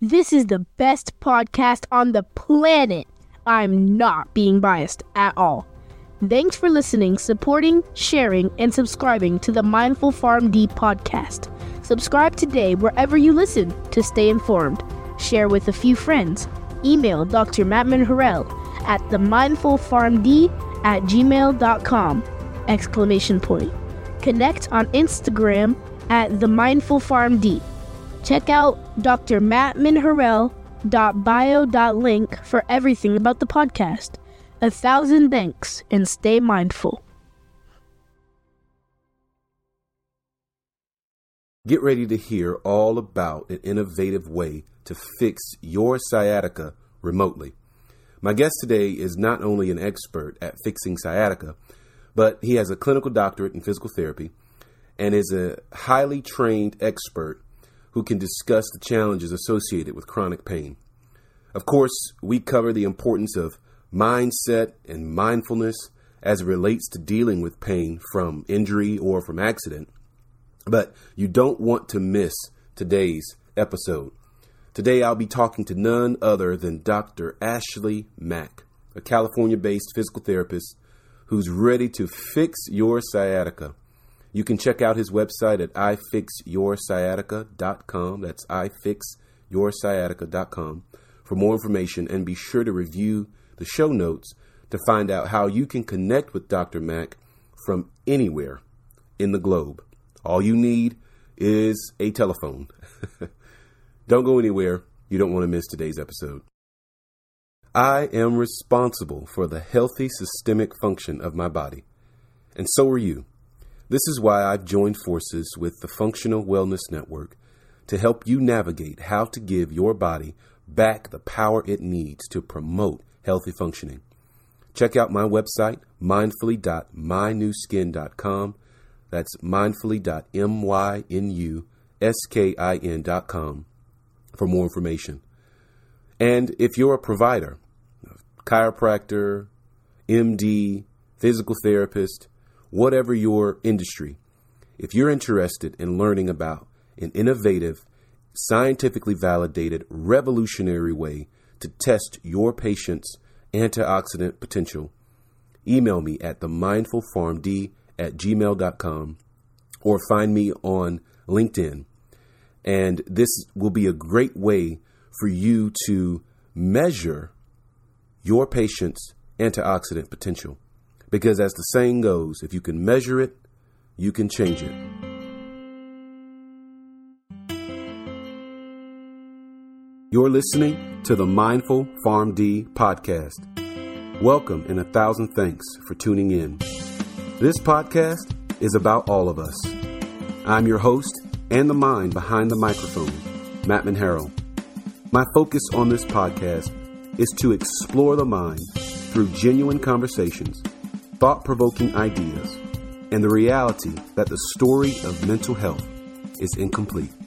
This is the best podcast on the planet. I'm not being biased at all. Thanks for listening, supporting, sharing, and subscribing to the Mindful PharmD podcast. Subscribe today wherever you listen to stay informed. Share with a few friends. Email Dr. Mattman Harrell at themindfulpharmd at gmail.com. Exclamation point. Connect on Instagram at the Mindful PharmD. Check out Dr. Mattmanharrell.bio.link for everything about the podcast. A thousand thanks and stay mindful. Get ready to hear all about an innovative way to fix your sciatica remotely. My guest today is not only an expert at fixing sciatica, but he has a clinical doctorate in physical therapy and is a highly trained expert who can discuss the challenges associated with chronic pain. Of course, we cover the importance of mindset and mindfulness as it relates to dealing with pain from injury or from accident. But you don't want to miss today's episode. Today I'll be talking to none other than Dr. Ashley Mak, a California based physical therapist who's ready to fix your sciatica. You can check out his website at ifixyoursciatica.com. That's ifixyoursciatica.com for more information and be sure to review the show notes to find out how you can connect with Dr. Mak from anywhere in the globe. All you need is a telephone. don't go anywhere. You don't want to miss today's episode. I am responsible for the healthy systemic function of my body, and so are you. This is why I've joined forces with the Functional Wellness Network to help you navigate how to give your body back the power it needs to promote healthy functioning. Check out my website, mindfully.mynuskin.com. That's mindfully.mynuskin.com for more information. And if you're a provider, chiropractor, MD, physical therapist, whatever your industry, if you're interested in learning about an innovative, scientifically validated, revolutionary way to test your patient's antioxidant potential, email me at themindfulpharmd at gmail.com or find me on LinkedIn. And this will be a great way for you to measure your patient's antioxidant potential. Because as the saying goes, if you can measure it, you can change it. You're listening to the Mindful PharmD podcast. Welcome and a thousand thanks for tuning in. This podcast is about all of us. I'm your host and the mind behind the microphone, Mattman Harrell. My focus on this podcast is to explore the mind through genuine conversations, thought provoking ideas, and the reality that the story of mental health is incomplete.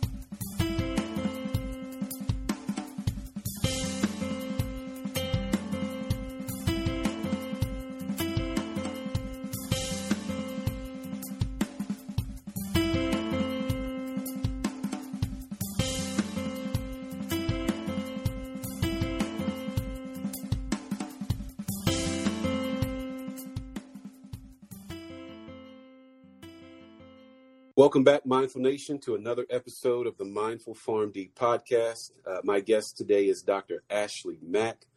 Welcome back, Mindful Nation, to another episode of the Mindful PharmD podcast. Uh, my guest today is Dr. Ashley Mak.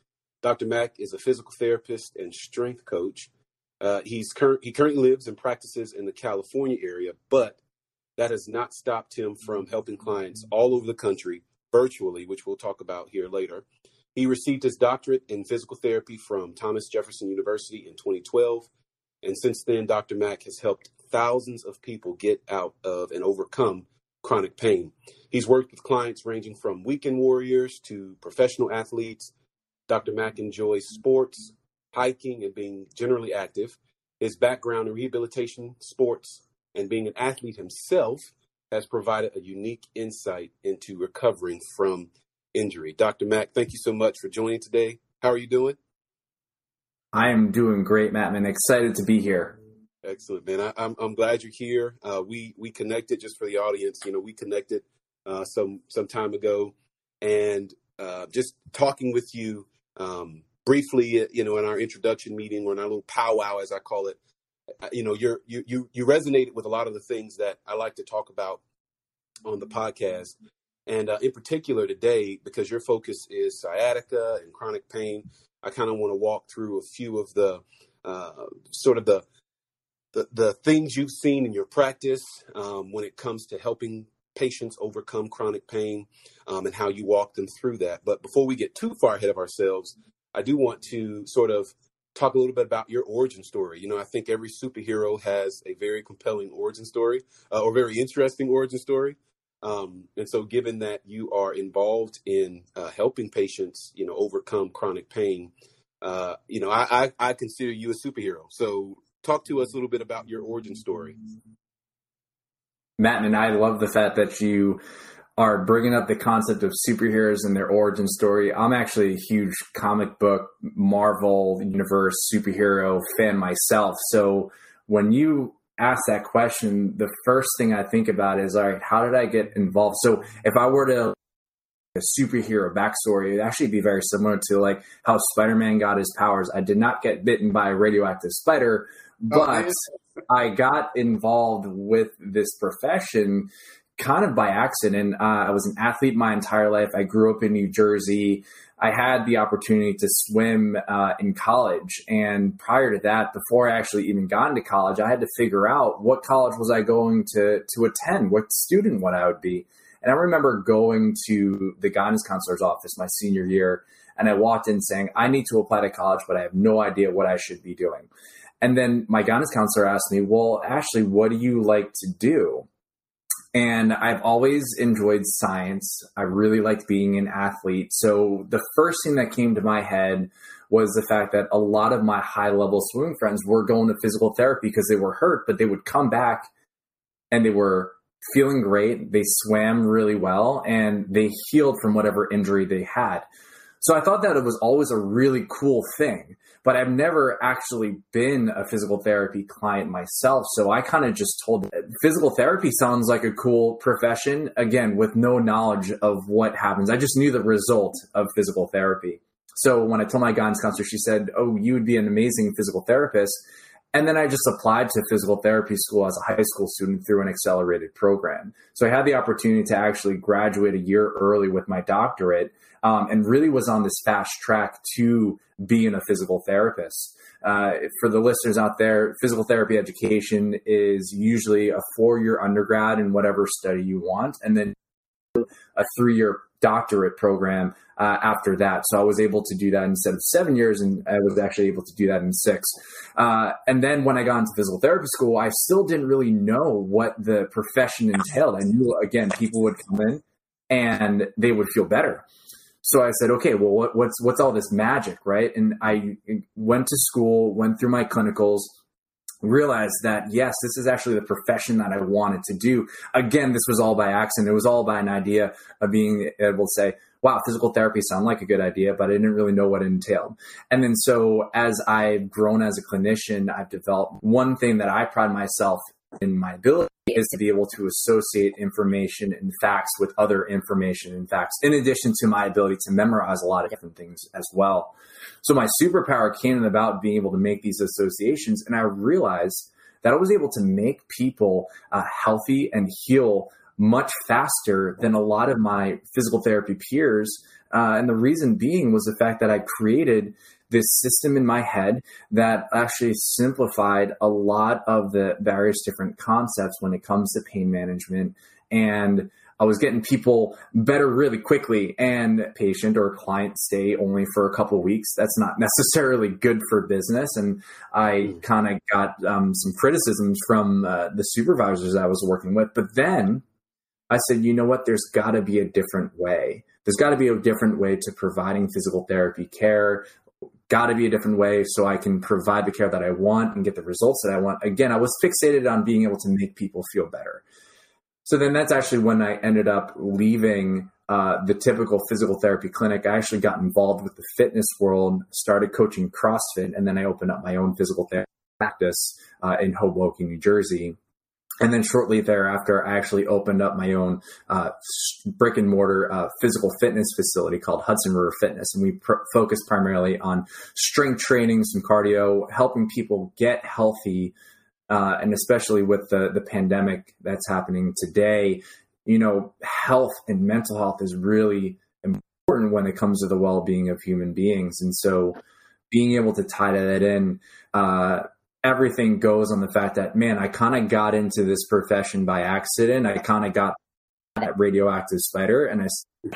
Dr. Mak is a physical therapist and strength coach. Uh, he's cur- he currently lives and practices in the California area, but that has not stopped him from helping clients all over the country virtually, which we'll talk about here later. He received his doctorate in physical therapy from Thomas Jefferson University in 2012. And since then, Dr. Mak has helped thousands of people get out of and overcome chronic pain. He's worked with clients ranging from weekend warriors to professional athletes. Dr. Mak enjoys sports, hiking, and being generally active. His background in rehabilitation, sports, and being an athlete himself has provided a unique insight into recovering from injury. Dr. Mak, thank you so much for joining today. How are you doing? I am doing great, Matt. I'm excited to be here. Excellent, man. I, I'm, I'm glad you're here. Uh, we we connected just for the audience. You know, we connected uh, some some time ago, and uh, just talking with you um, briefly, you know, in our introduction meeting or in our little powwow, as I call it, you know, you're, you you you resonated with a lot of the things that I like to talk about on the podcast, and uh, in particular today, because your focus is sciatica and chronic pain. I kind of want to walk through a few of the uh, sort of the, the the things you've seen in your practice um, when it comes to helping patients overcome chronic pain um, and how you walk them through that. But before we get too far ahead of ourselves, I do want to sort of talk a little bit about your origin story. You know, I think every superhero has a very compelling origin story uh, or very interesting origin story. Um, and so, given that you are involved in uh, helping patients, you know, overcome chronic pain, uh, you know, I, I, I consider you a superhero. So, talk to us a little bit about your origin story. Matt and I love the fact that you are bringing up the concept of superheroes and their origin story. I'm actually a huge comic book, Marvel Universe superhero fan myself. So when you ask that question, the first thing I think about is, all right, how did I get involved? So if I were to a superhero backstory, it'd actually be very similar to like how Spider-Man got his powers. I did not get bitten by a radioactive spider, but oh, I got involved with this profession kind of by accident. Uh, I was an athlete my entire life. I grew up in New Jersey. I had the opportunity to swim uh, in college. And prior to that, before I actually even got into college, I had to figure out what college was I going to, to attend, what student what I would be. And I remember going to the guidance counselor's office my senior year, and I walked in saying, I need to apply to college, but I have no idea what I should be doing. And then my guidance counselor asked me, Well, Ashley, what do you like to do? And I've always enjoyed science. I really liked being an athlete. So the first thing that came to my head was the fact that a lot of my high level swimming friends were going to physical therapy because they were hurt, but they would come back and they were feeling great. They swam really well and they healed from whatever injury they had. So I thought that it was always a really cool thing, but I've never actually been a physical therapy client myself. So I kind of just told physical therapy sounds like a cool profession, again, with no knowledge of what happens. I just knew the result of physical therapy. So when I told my guidance counselor, she said, Oh, you would be an amazing physical therapist. And then I just applied to physical therapy school as a high school student through an accelerated program. So I had the opportunity to actually graduate a year early with my doctorate um, and really was on this fast track to being a physical therapist. Uh, for the listeners out there, physical therapy education is usually a four year undergrad in whatever study you want, and then a three year doctorate program uh, after that. So I was able to do that instead of seven years, and I was actually able to do that in six. Uh, and then when I got into physical therapy school, I still didn't really know what the profession entailed. I knew, again, people would come in and they would feel better. So I said, okay, well, what, what's what's all this magic, right? And I went to school, went through my clinicals, realized that yes, this is actually the profession that I wanted to do. Again, this was all by accident. It was all by an idea of being able to say, wow, physical therapy sounded like a good idea, but I didn't really know what it entailed. And then so as I've grown as a clinician, I've developed one thing that I pride myself in my ability is to be able to associate information and facts with other information and facts, in addition to my ability to memorize a lot of different things as well. So my superpower came about being able to make these associations, and I realized that I was able to make people uh, healthy and heal much faster than a lot of my physical therapy peers. Uh, and the reason being was the fact that I created this system in my head that actually simplified a lot of the various different concepts when it comes to pain management. And I was getting people better really quickly and patient or client stay only for a couple of weeks. That's not necessarily good for business. And I hmm. kind of got um, some criticisms from uh, the supervisors I was working with. But then I said, you know what? There's got to be a different way. There's got to be a different way to providing physical therapy care got to be a different way so I can provide the care that I want and get the results that I want. Again, I was fixated on being able to make people feel better. So then that's actually when I ended up leaving uh, the typical physical therapy clinic. I actually got involved with the fitness world, started coaching CrossFit, and then I opened up my own physical therapy practice uh, in Hoboken, New Jersey. And then shortly thereafter, I actually opened up my own uh, brick and mortar uh, physical fitness facility called Hudson River Fitness. And we pr- focus primarily on strength training, some cardio, helping people get healthy. Uh, and especially with the, the pandemic that's happening today, you know, health and mental health is really important when it comes to the well being of human beings. And so being able to tie that in, uh, everything goes on the fact that man i kind of got into this profession by accident. I kind of got that radioactive spider and i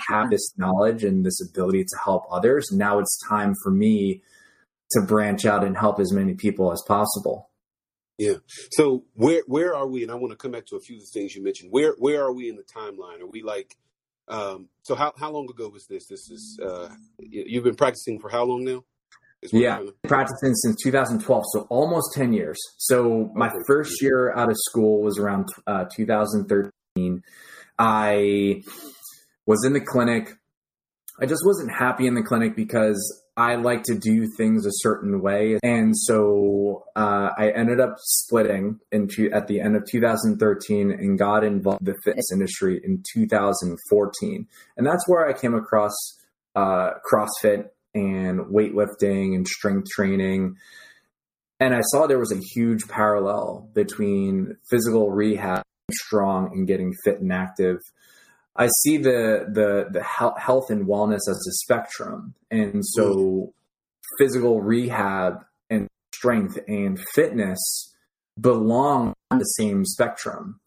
have this knowledge and this ability to help others. Now it's time for me to branch out and help as many people as possible. Yeah. So where where are we? And i want to come back to a few of the things you mentioned. Where where are we in the timeline? Are we like um so how how long ago was this? This is uh you've been practicing for how long now yeah, practicing since 2012, so almost 10 years. So my first year out of school was around uh, 2013. I was in the clinic. I just wasn't happy in the clinic because I like to do things a certain way, and so uh, I ended up splitting into at the end of 2013 and got involved in the fitness industry in 2014, and that's where I came across uh, CrossFit and weightlifting and strength training. And I saw there was a huge parallel between physical rehab, strong, and getting fit and active. I see the the the health and wellness as a spectrum, and so physical rehab and strength and fitness belong on the same spectrum.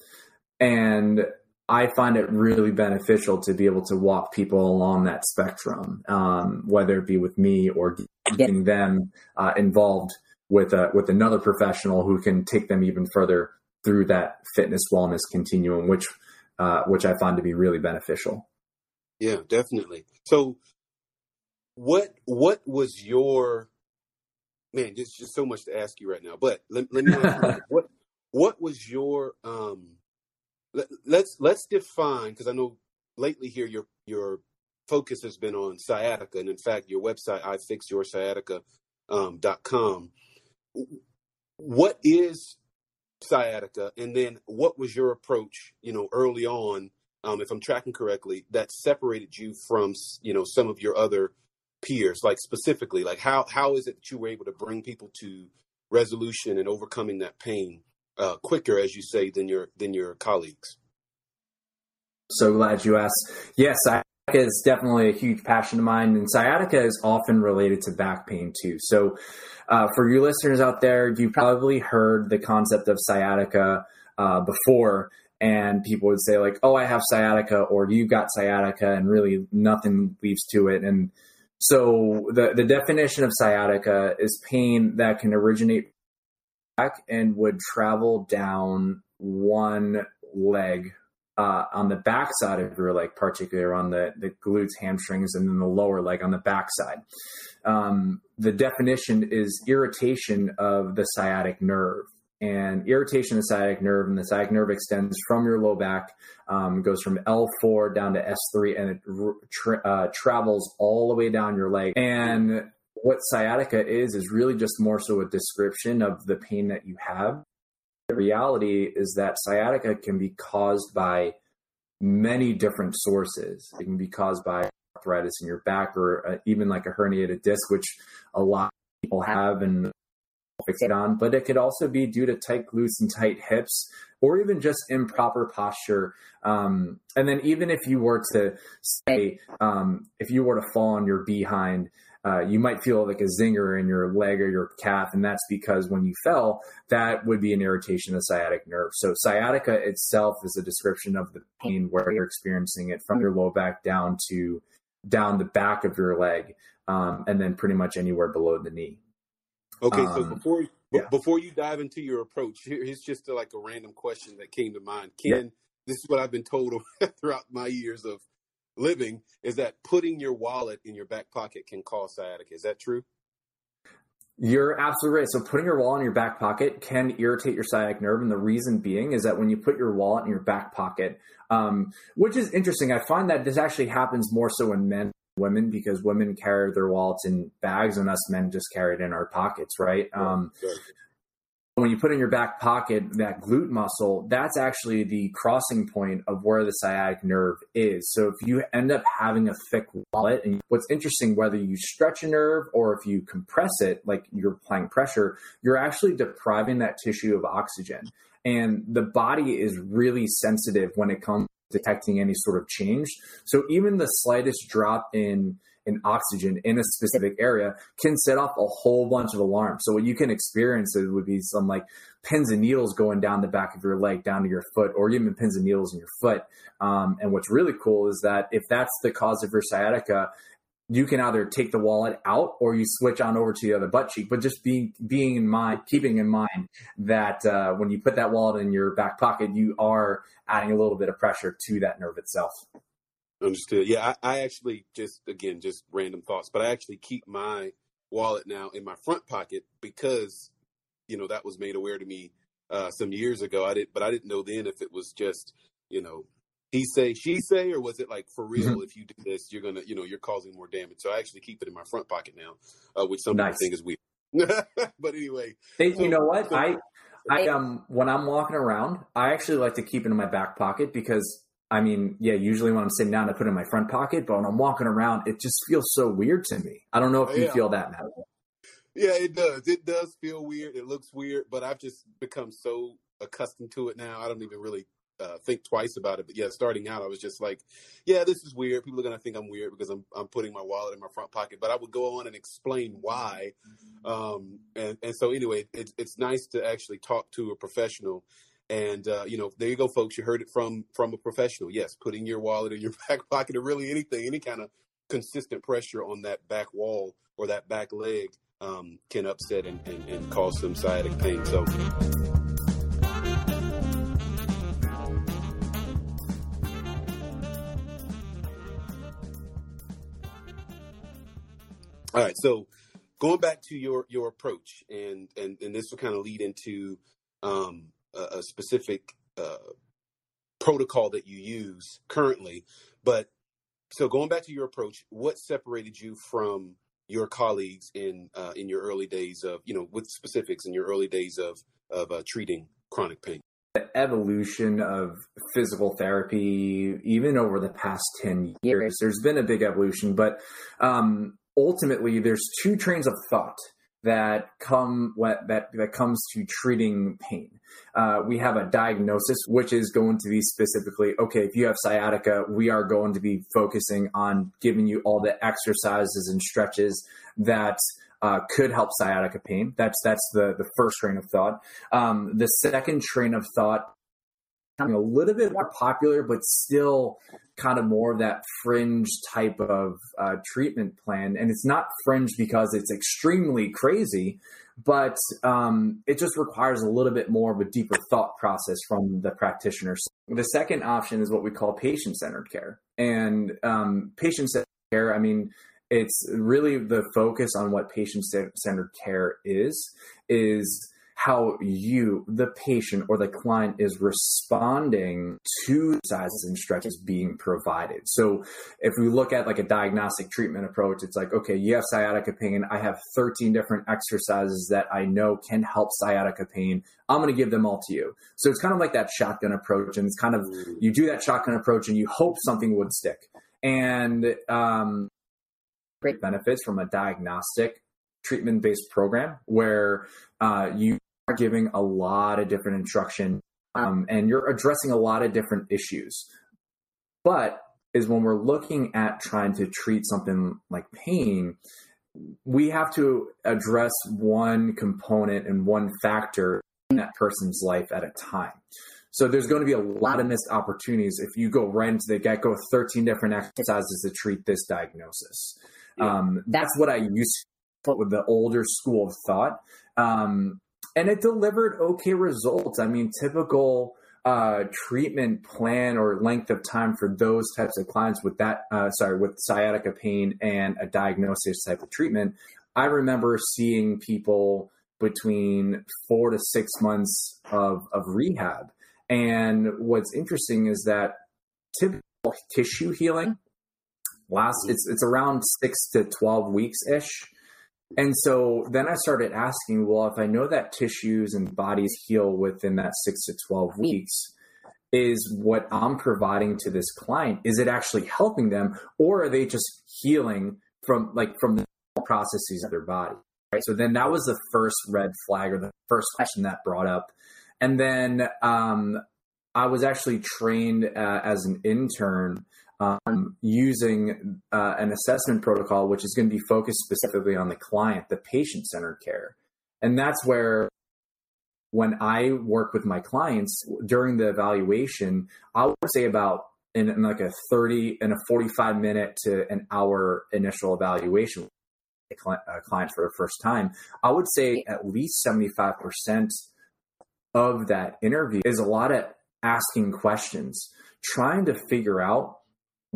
And I find it really beneficial to be able to walk people along that spectrum, um, whether it be with me or getting them uh, involved with a, with another professional who can take them even further through that fitness wellness continuum, which uh, which I find to be really beneficial. Yeah, definitely. So, what what was your man? There's just so much to ask you right now, but let, let me ask you, what what was your um let, let's let's define because I know lately here your your focus has been on sciatica, and in fact, your website I fix your sciatica um, com. What is sciatica, and then what was your approach? You know, early on, um, if I'm tracking correctly, that separated you from you know some of your other peers. Like specifically, like how how is it that you were able to bring people to resolution and overcoming that pain uh, quicker, as you say, than your than your colleagues. So glad you asked. Yes, sciatica is definitely a huge passion of mine, and sciatica is often related to back pain too. So, uh, for you listeners out there, you probably heard the concept of sciatica uh, before, and people would say like, "Oh, I have sciatica," or "You got sciatica," and really nothing leads to it. And so, the the definition of sciatica is pain that can originate back and would travel down one leg uh, on the back side of your leg, particularly on the, the glutes, hamstrings, and then the lower leg on the back side. Um, the definition is irritation of the sciatic nerve. And irritation of the sciatic nerve, and the sciatic nerve extends from your low back, um, goes from L4 down to S3, and it tra- uh, travels all the way down your leg. And what sciatica is is really just more so a description of the pain that you have. The reality is that sciatica can be caused by many different sources. It can be caused by arthritis in your back or uh, even like a herniated disc, which a lot of people have and fix it on. But it could also be due to tight glutes and tight hips, or even just improper posture. Um, and then even if you were to say, um, if you were to fall on your behind, uh, you might feel like a zinger in your leg or your calf, and that's because when you fell, that would be an irritation of the sciatic nerve. So sciatica itself is a description of the pain where you're experiencing it from your low back down to down the back of your leg, um, and then pretty much anywhere below the knee. Okay, so um, before yeah. before you dive into your approach, here, here's just a, like a random question that came to mind. Ken, yeah. this is what I've been told throughout my years of living is that putting your wallet in your back pocket can cause sciatica. Is that true? You're absolutely right. So putting your wallet in your back pocket can irritate your sciatic nerve, and the reason being is that when you put your wallet in your back pocket, um, which is interesting, I find that this actually happens more so in men women because women carry their wallets in bags and us men just carry it in our pockets, right? Um, when you put in your back pocket that glute muscle, that's actually the crossing point of where the sciatic nerve is. So if you end up having a thick wallet, and what's interesting, whether you stretch a nerve or if you compress it, like you're applying pressure, you're actually depriving that tissue of oxygen. And the body is really sensitive when it comes to detecting any sort of change. So even the slightest drop in in oxygen in a specific area can set off a whole bunch of alarms. So what you can experience it would be some like pins and needles going down the back of your leg down to your foot, or even pins and needles in your foot. Um, and what's really cool is that if that's the cause of your sciatica, you can either take the wallet out or you switch on over to the other butt cheek. But just being being in mind, keeping in mind that uh, when you put that wallet in your back pocket, you are adding a little bit of pressure to that nerve itself. Understood. Yeah, I, I, actually just again just random thoughts, but I actually keep my wallet now in my front pocket because you know that was made aware to me uh, some years ago. I did, but I didn't know then if it was just you know he say she say or was it like for real? Mm-hmm. If you do this, you're gonna you know you're causing more damage. So I actually keep it in my front pocket now, uh, which some nice. people think is weird. but anyway, hey, so, you know what so, I. I um when I'm walking around, I actually like to keep it in my back pocket because I mean, yeah, usually when I'm sitting down, I put it in my front pocket, but when I'm walking around, it just feels so weird to me. I don't know if you yeah. feel that, Matt. Yeah, it does. It does feel weird. It looks weird, but I've just become so accustomed to it now. I don't even really uh, think twice about it. But yeah, starting out, I was just like, yeah, this is weird. People are gonna think I'm weird because I'm I'm putting my wallet in my front pocket. But I would go on and explain why. Um, and and so anyway, it's it's nice to actually talk to a professional and uh, you know, there you go, folks. You heard it from from a professional. Yes, putting your wallet in your back pocket or really anything, any kind of consistent pressure on that back wall or that back leg um, can upset and, and, and cause some sciatic pain. So. All right, so going back to your your approach, and and and this will kind of lead into um, a, a specific uh, protocol that you use currently. But so going back to your approach, what separated you from your colleagues in uh, in your early days of you know with specifics in your early days of of uh, treating chronic pain? The evolution of physical therapy, even over the past ten years, there's been a big evolution. But um, ultimately, there's two trains of thought that come that that comes to treating pain. Uh, we have a diagnosis, which is going to be specifically okay. If you have sciatica, we are going to be focusing on giving you all the exercises and stretches that uh, could help sciatica pain. That's that's the the first train of thought. Um, the second train of thought becoming a little bit more popular, but still kind of more of that fringe type of uh, treatment plan. And it's not fringe because it's extremely crazy, but um, it just requires a little bit more of a deeper thought process from the practitioner. The second option is what we call patient centered care. And um, patient centered care, I mean, it's really the focus on what patient centered care is, is how you, the patient or the client, is responding to sizes and stretches being provided. So if we look at like a diagnostic treatment approach, it's like, okay, you have sciatica pain. I have 13 different exercises that I know can help sciatica pain. I'm going to give them all to you. So it's kind of like that shotgun approach. And it's kind of, mm. you do that shotgun approach and you hope something would stick. And, um, great benefits from a diagnostic treatment based program where uh, you are giving a lot of different instruction um, and you're addressing a lot of different issues. But is when we're looking at trying to treat something like pain, we have to address one component and one factor in that person's life at a time. So there's going to be a lot of missed opportunities if you go right into the get go 13 different exercises to treat this diagnosis. Yeah. Um, that's what I used to put with the older school of thought. Um, and it delivered okay results. I mean, typical uh, treatment plan or length of time for those types of clients with that, uh, sorry, with sciatica pain and a diagnosis type of treatment. I remember seeing people between four to six months of, of rehab. And what's interesting is that typical tissue healing lasts, it's, it's around six to 12 weeks ish And so then I started asking, well, if I know that tissues and bodies heal within that six to 12 weeks, is what I'm providing to this client, is it actually helping them or are they just healing from like from the processes of their body? Right. So then that was the first red flag or the first question that brought up. And then um, I was actually trained uh, as an intern um, using uh, an assessment protocol, which is going to be focused specifically on the client, the patient centered care. And that's where, when I work with my clients during the evaluation, I would say about in, in like a 30 and a 45 minute to an hour initial evaluation a client for the first time, I would say at least 75% of that interview is a lot of asking questions, trying to figure out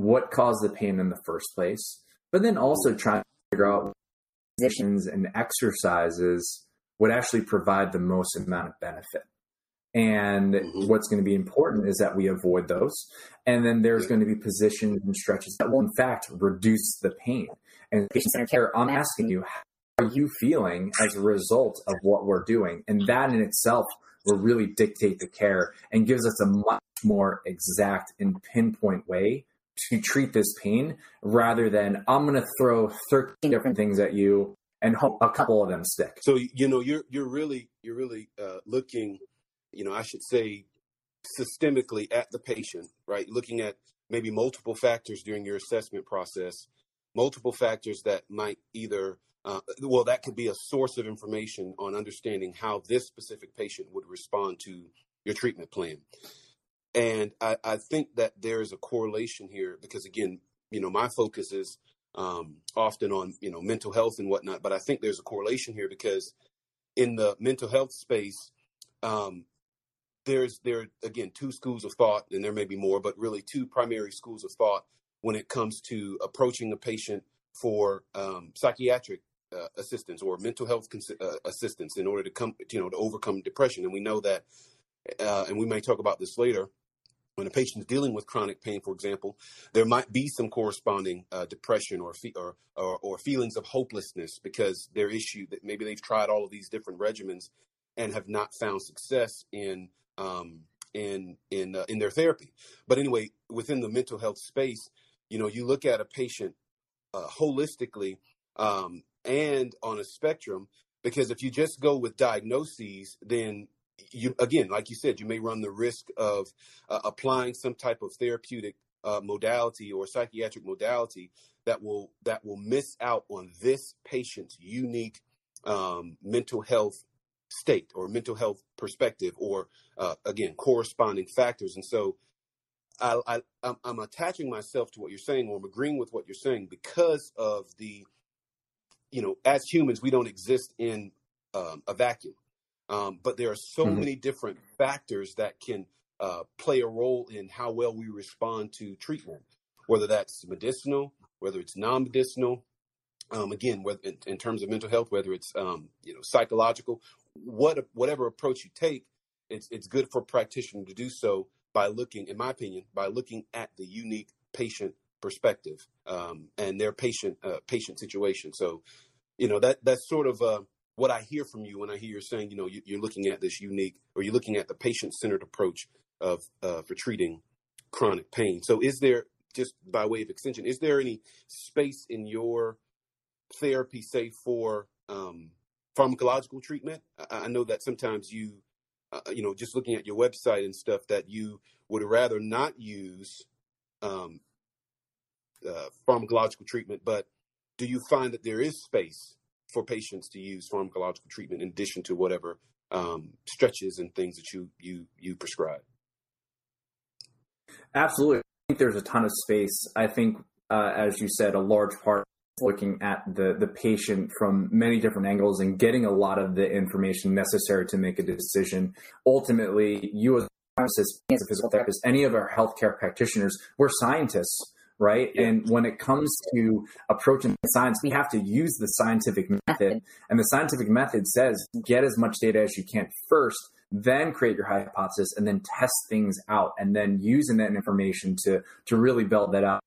what caused the pain in the first place, but then also trying to figure out positions and exercises would actually provide the most amount of benefit. And mm-hmm. what's going to be important is that we avoid those. And then there's going to be positions and stretches that will, in fact, reduce the pain. And patient centered care, I'm asking you, how are you feeling as a result of what we're doing? And that in itself will really dictate the care and gives us a much more exact and pinpoint way to treat this pain rather than I'm going to throw 13 different things at you and hope a couple of them stick. So you know you're you're really you're really uh, looking, you know, I should say systemically at the patient, right? Looking at maybe multiple factors during your assessment process, multiple factors that might either uh, well, that could be a source of information on understanding how this specific patient would respond to your treatment plan. And I, I think that there is a correlation here because, again, you know, my focus is um, often on, you know, mental health and whatnot. But I think there's a correlation here because in the mental health space, um, there's there again two schools of thought, and there may be more, but really two primary schools of thought when it comes to approaching a patient for um, psychiatric uh, assistance or mental health cons- uh, assistance in order to come, you know, to overcome depression. And we know that, uh, and we may talk about this later when a patient is dealing with chronic pain, for example, there might be some corresponding uh, depression or, fe- or, or, or feelings of hopelessness because their issue that maybe they've tried all of these different regimens and have not found success in um, in in uh, in their therapy. But anyway, within the mental health space, you know, you look at a patient uh, holistically um, and on a spectrum because if you just go with diagnoses, then you again, like you said, you may run the risk of uh, applying some type of therapeutic uh, modality or psychiatric modality that will that will miss out on this patient's unique um, mental health state or mental health perspective or uh, again corresponding factors. And so I, I I'm, attaching myself to what you're saying or I'm agreeing with what you're saying because of the you know as humans we don't exist in um, a vacuum um, but there are so mm-hmm. many different factors that can uh, play a role in how well we respond to treatment, whether that's medicinal, whether it's non-medicinal. Um, again, whether in, in, terms of mental health, whether it's um, you know psychological, what whatever approach you take, it's it's good for a practitioner to do so by looking, in my opinion, by looking at the unique patient perspective um, and their patient uh, patient situation. So, you know that that's sort of uh, what I hear from you when I hear you saying, you know, you, are looking at this unique, or you're looking at the patient-centered approach of uh, for treating chronic pain. So, is there just by way of extension, is there any space in your therapy, say for um, pharmacological treatment? I, I, know that sometimes you, uh, you know, just looking at your website and stuff, that you would rather not use um, uh, pharmacological treatment, but do you find that there is space for patients to use pharmacological treatment in addition to whatever um, stretches and things that you you you prescribe. Absolutely, I think there's a ton of space. I think, uh, as you said, a large part looking at the the patient from many different angles and getting a lot of the information necessary to make a decision. Ultimately, you as a pharmacist, as a physical therapist, any of our healthcare practitioners, we're scientists right? Yeah. And when it comes to approaching science, we have to use the scientific method. And the scientific method says get as much data as you can first, then create your hypothesis, and then test things out, and then using that information to to really build that up.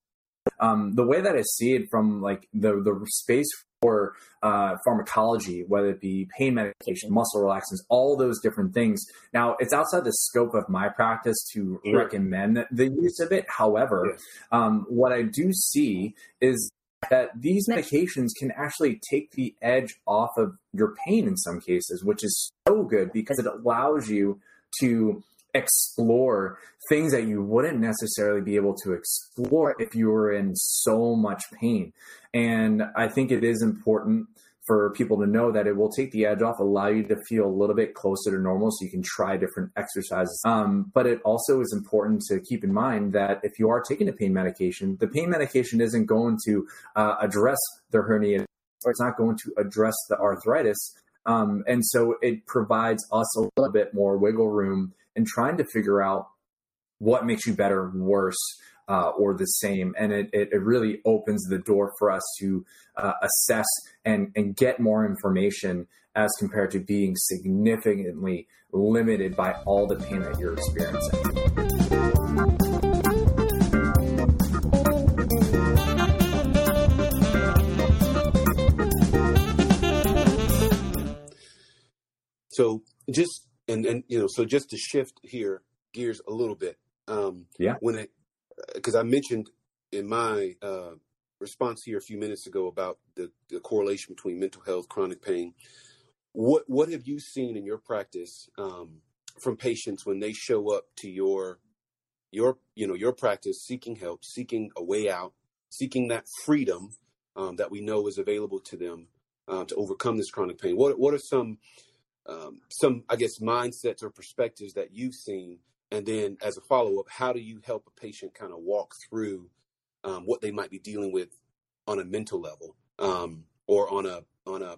Um, the way that I see it from like the the space or uh, pharmacology, whether it be pain medication, muscle relaxants, all those different things. Now, it's outside the scope of my practice to sure. recommend the use of it. However, yes. um, what I do see is that these medications can actually take the edge off of your pain in some cases, which is so good because it allows you to explore things that you wouldn't necessarily be able to explore if you were in so much pain. And I think it is important for people to know that it will take the edge off, allow you to feel a little bit closer to normal so you can try different exercises. Um, but it also is important to keep in mind that if you are taking a pain medication, the pain medication isn't going to uh, address the hernia or it's not going to address the arthritis. Um, and so it provides us a little bit more wiggle room in trying to figure out what makes you better, worse, uh, or the same. And it, it, really opens the door for us to uh, assess and, and get more information as compared to being significantly limited by all the pain that you're experiencing. So just and and you know so just to shift here gears a little bit um yeah when it because I mentioned in my uh, response here a few minutes ago about the, the, correlation between mental health, chronic pain. What what have you seen in your practice um, from patients when they show up to your your you know your practice seeking help, seeking a way out, seeking that freedom um, that we know is available to them uh, to overcome this chronic pain? What what are some um, some I guess mindsets or perspectives that you've seen and then as a follow up, how do you help a patient kind of walk through um, what they might be dealing with on a mental level um, or on a on a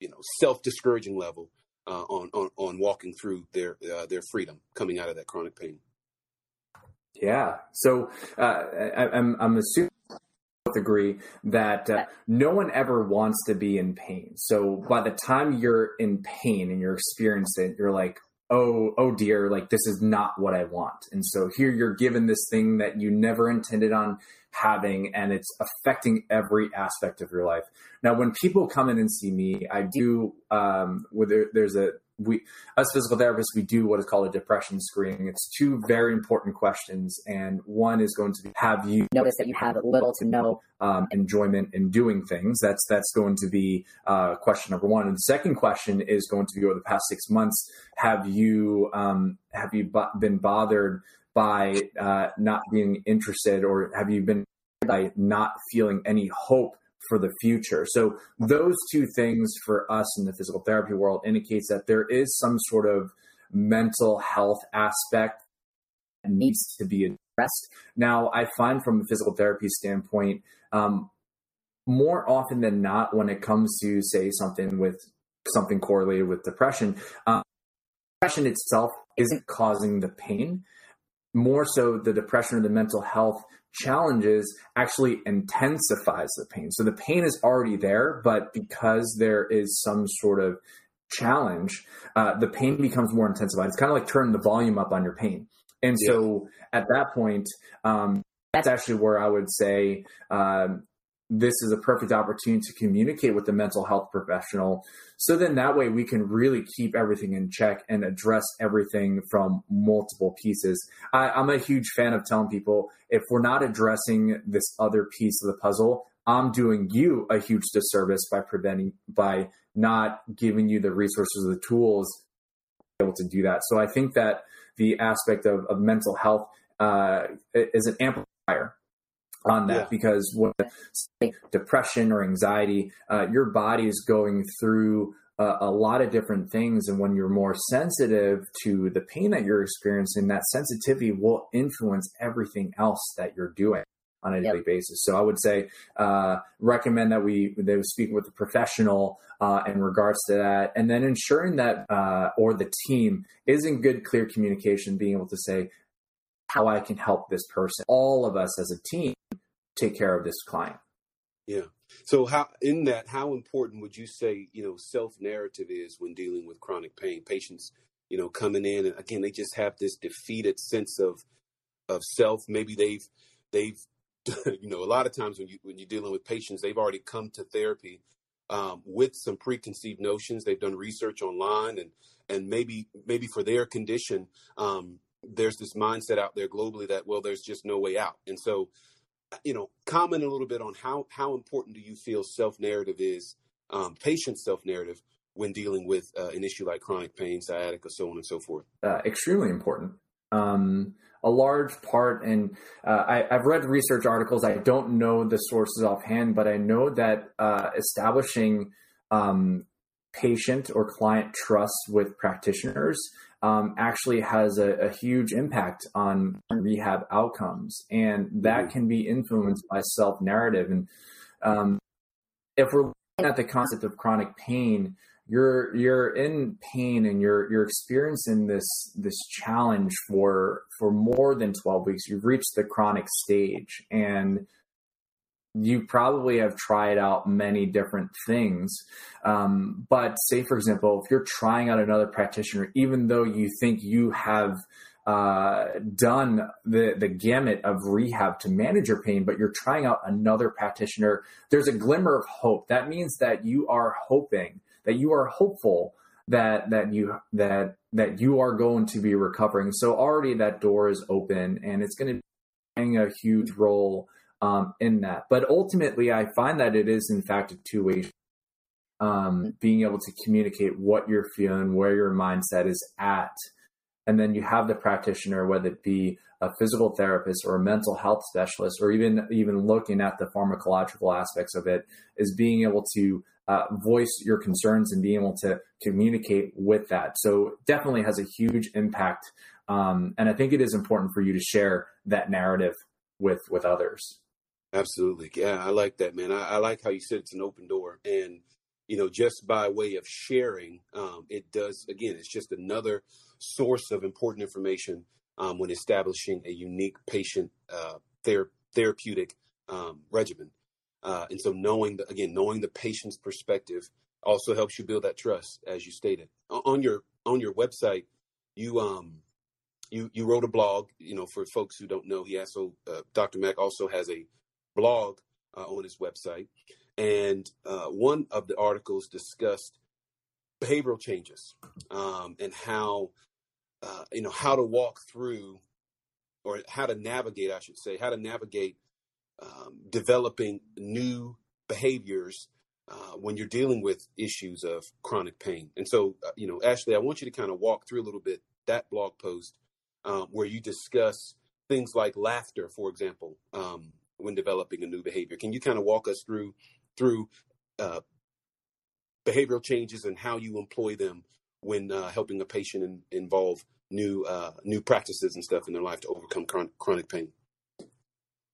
you know self discouraging level uh, on, on on walking through their uh, their freedom coming out of that chronic pain? Yeah. So uh, I, I'm I'm assuming agree that uh, no one ever wants to be in pain. So by the time you're in pain and you're experiencing it, you're like, oh oh dear like this is not what i want. And so here you're given this thing that you never intended on having and it's affecting every aspect of your life. Now when people come in and see me i do um where there's a we as physical therapists we do what is called a depression screening. It's two very important questions and one is going to be have you noticed that you have little to no um, enjoyment in doing things. That's that's going to be uh, question number one. And the second question is going to be over the past six months have you um, have you been bothered by uh, not being interested or have you been by not feeling any hope for the future. So those two things for us in the physical therapy world indicates that there is some sort of mental health aspect that needs to be addressed. Now, I find from a physical therapy standpoint, um, more often than not, when it comes to say something with something correlated with depression, um, depression itself isn't causing the pain. More so, the depression or the mental health challenges actually intensifies the pain. So the pain is already there, but because there is some sort of challenge, uh, the pain becomes more intensified. It's kind of like turning the volume up on your pain. And yeah. so at that point, um, that's actually where I would say um, this is a perfect opportunity to communicate with the mental health professional. So then that way we can really keep everything in check and address everything from multiple pieces. I, I'm a huge fan of telling people if we're not addressing this other piece of the puzzle, I'm doing you a huge disservice by preventing, by not giving you the resources, the tools able to do that. So I think that the aspect of, of mental health uh, is an amplifier on that yeah. because when depression or anxiety, uh, your body is going through uh, a lot of different things. And when you're more sensitive to the pain that you're experiencing, that sensitivity will influence everything else that you're doing on a daily yep. basis. So I would say uh, recommend that we they speak with a professional uh, in regards to that, and then ensuring that uh, or the team is in good, clear communication, being able to say how I can help this person. All of us as a team take care of this client. Yeah. So how in that how important would you say, you know, self narrative is when dealing with chronic pain? Patients, you know, coming in and again they just have this defeated sense of of self. Maybe they've they've you know, a lot of times when you when you're dealing with patients, they've already come to therapy um, with some preconceived notions. They've done research online, and and maybe maybe for their condition, um, there's this mindset out there globally that well, there's just no way out. And so, you know, comment a little bit on how how important do you feel self narrative is, um, patient self narrative when dealing with uh, an issue like chronic pain, sciatica, so on and so forth. Uh, extremely important. Um, a large part, and uh, I, have read research articles. I don't know the sources offhand, but I know that uh, establishing um, patient or client trust with practitioners um, actually has a, a, huge impact on rehab outcomes, and that mm-hmm. can be influenced by self narrative. And um, if we're looking at the concept of chronic pain, you're you're in pain and you're you're experiencing this this challenge for for more than 12 weeks you've reached the chronic stage and you probably have tried out many different things um, but say for example if you're trying out another practitioner even though you think you have uh, done the the gamut of rehab to manage your pain, but you're trying out another practitioner. There's a glimmer of hope. That means that you are hoping that you are hopeful that that you that that you are going to be recovering. So already that door is open, and it's going to be playing a huge role um, in that. But ultimately, I find that it is in fact a two way. Um, being able to communicate what you're feeling, where your mindset is at, and then you have the practitioner, whether it be a physical therapist or a mental health specialist, or even even looking at the pharmacological aspects of it, is being able to uh, voice your concerns and being able to communicate with that. So definitely has a huge impact. Um, and I think it is important for you to share that narrative with with others. Absolutely, yeah, I like that, man. I, I like how you said it's an open door, and you know, just by way of sharing, um, it does again. It's just another source of important information um, when establishing a unique patient uh, ther- therapeutic um, regimen. Uh, and so knowing the, again, knowing the patient's perspective also helps you build that trust, as you stated. On your on your website, you um you you wrote a blog. You know, for folks who don't know, he also uh, Dr. Mak also has a blog uh, on his website, and uh, one of the articles discussed behavioral changes um, and how uh, you know how to walk through or how to navigate, I should say, how to navigate um, developing new behaviors uh, when you're dealing with issues of chronic pain. And so, uh, you know, Ashley, I want you to kind of walk through a little bit that blog post um, where you discuss things like laughter, for example, um, when developing a new behavior. Can you kind of walk us through through uh, behavioral changes and how you employ them when uh, helping a patient in, involve new uh, new practices and stuff in their life to overcome chronic chronic pain?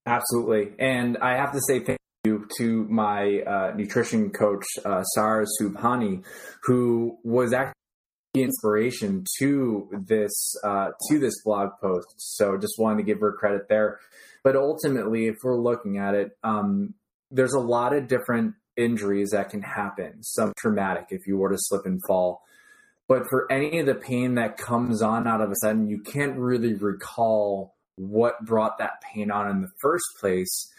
Absolutely. And I have to say thank you to my uh, nutrition coach, uh, Sarah Subhani, who was actually inspiration to this uh, to this blog post. So just wanted to give her credit there. But ultimately, if we're looking at it, um, there's a lot of different injuries that can happen. Some traumatic if you were to slip and fall. But for any of the pain that comes on out of a sudden, you can't really recall what brought that pain on in the first place,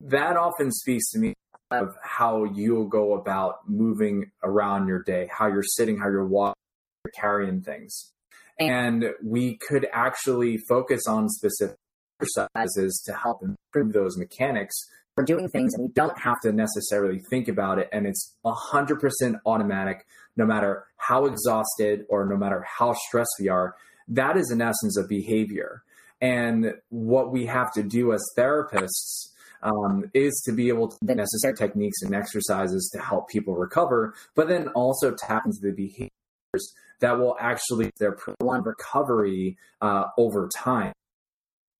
that often speaks to me of how you'll go about moving around your day, how you're sitting, how you're walking, carrying things. And we could actually focus on specific exercises to help improve those mechanics. We're doing things and we don't have to necessarily think about it. And it's 100% automatic, no matter how exhausted or no matter how stressed we are. That is, in essence, a behavior. And what we have to do as therapists um, is to be able to the necessary techniques and exercises to help people recover, but then also tap into the behaviors that will actually their prolonged recovery uh, over time.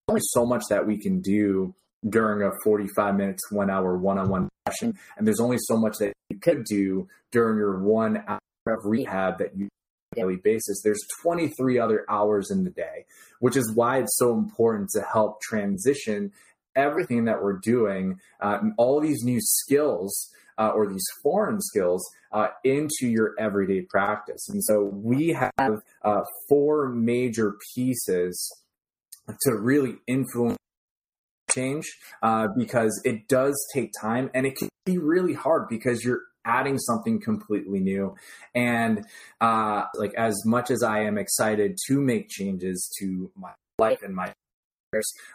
There's only so much that we can do during a 45 minutes, one hour, one on one session. And there's only so much that you could do during your one hour of rehab that you daily basis. There's 23 other hours in the day, which is why it's so important to help transition everything that we're doing, uh, all these new skills uh, or these foreign skills uh, into your everyday practice. And so we have uh, four major pieces to really influence change uh, because it does take time and it can be really hard because you're adding something completely new. And uh, like as much as I am excited to make changes to my life and my